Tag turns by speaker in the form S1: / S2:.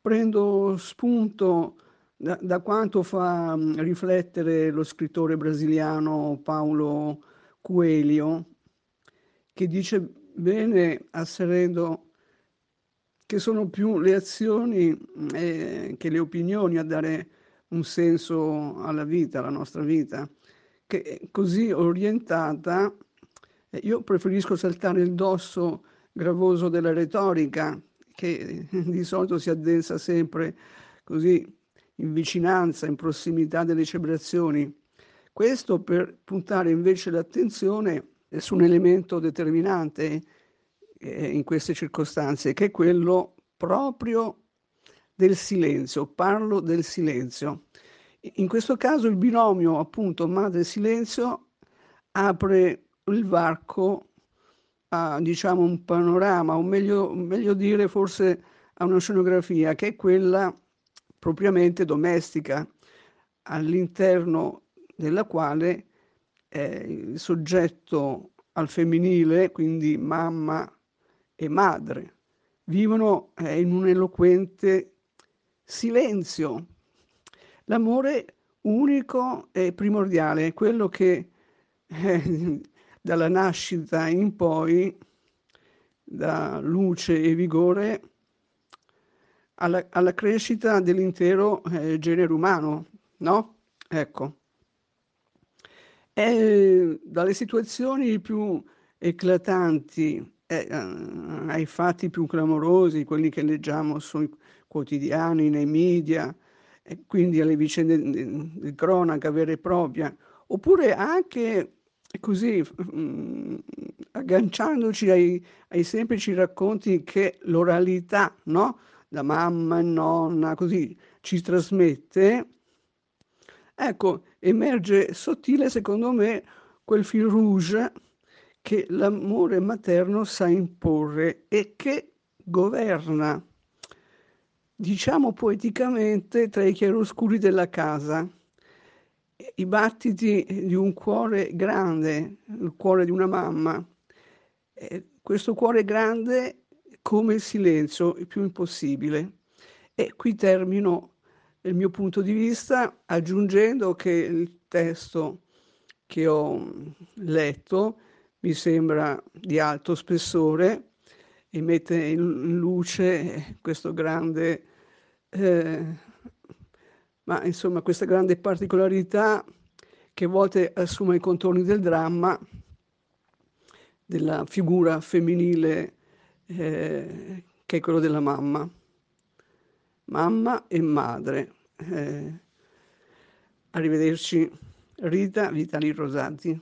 S1: prendo spunto da, da quanto fa mm, riflettere lo scrittore brasiliano Paulo Coelho, che dice bene asserendo che sono più le azioni eh, che le opinioni a dare un senso alla vita, alla nostra vita, che così orientata, io preferisco saltare il dosso gravoso della retorica, che di solito si addensa sempre così in vicinanza, in prossimità delle celebrazioni. Questo per puntare invece l'attenzione su un elemento determinante eh, in queste circostanze, che è quello proprio del silenzio. Parlo del silenzio. In questo caso il binomio appunto madre-silenzio apre il varco a diciamo un panorama, o meglio, meglio dire forse a una scenografia che è quella propriamente domestica, all'interno della quale eh, il soggetto al femminile, quindi mamma e madre, vivono eh, in un eloquente silenzio. L'amore unico e primordiale, quello che eh, dalla nascita in poi da luce e vigore alla, alla crescita dell'intero eh, genere umano, no? Ecco. E dalle situazioni più eclatanti eh, ai fatti più clamorosi, quelli che leggiamo sui quotidiani, nei media, quindi alle vicende di cronaca vera e propria, oppure anche così mh, mm, agganciandoci ai, ai, semplici racconti che l'oralità, no? Da mamma e nonna, così ci trasmette, ecco, emerge sottile, secondo me, quel fil rouge che l'amore materno sa imporre e che governa, diciamo poeticamente, tra i chiaroscuri della casa i battiti di un cuore grande, il cuore di una mamma. Questo cuore grande come il silenzio, il più impossibile. E qui termino il mio punto di vista aggiungendo che il testo che ho letto mi sembra di alto spessore e mette in luce questo grande eh, ma insomma questa grande particolarità che a volte assume i contorni del dramma della figura femminile eh, che è quello della mamma. Mamma e madre. Eh, arrivederci Rita Vitali Rosati.